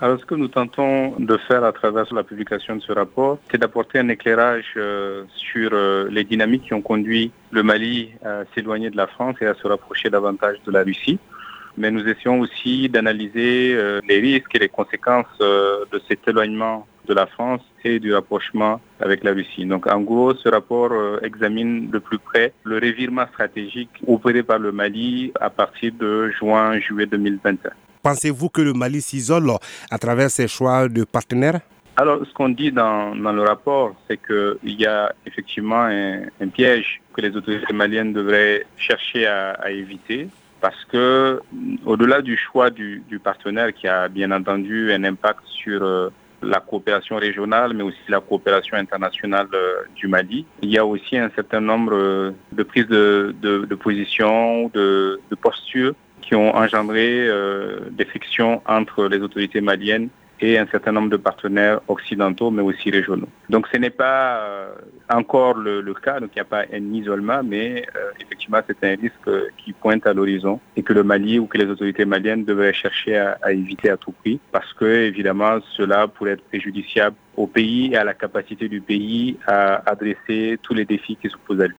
Alors, ce que nous tentons de faire à travers la publication de ce rapport, c'est d'apporter un éclairage euh, sur euh, les dynamiques qui ont conduit le Mali à s'éloigner de la France et à se rapprocher davantage de la Russie. Mais nous essayons aussi d'analyser euh, les risques et les conséquences de cet éloignement de la France et du rapprochement avec la Russie. Donc en gros, ce rapport examine de plus près le revirement stratégique opéré par le Mali à partir de juin-juillet 2021. Pensez-vous que le Mali s'isole à travers ses choix de partenaires? Alors, ce qu'on dit dans, le rapport, c'est qu'il y a effectivement un, piège que les autorités maliennes devraient chercher à, éviter, parce que au-delà du choix du, partenaire qui a bien entendu un impact sur euh, la coopération régionale, mais aussi la coopération internationale euh, du Mali, il y a aussi un certain nombre euh, de prises de, position, de postures qui ont engendré euh, des frictions entre les autorités maliennes et un certain nombre de partenaires occidentaux, mais aussi régionaux. Donc ce n'est pas euh, encore le, cas, donc il n'y a pas un isolement, mais euh, effectivement c'est un risque qui pointe à l'horizon et que le Mali ou que les autorités maliennes devraient chercher à, à, éviter à tout prix, parce que évidemment cela pourrait être préjudiciable au pays et à la capacité du pays à adresser tous les défis qui se posent à lui.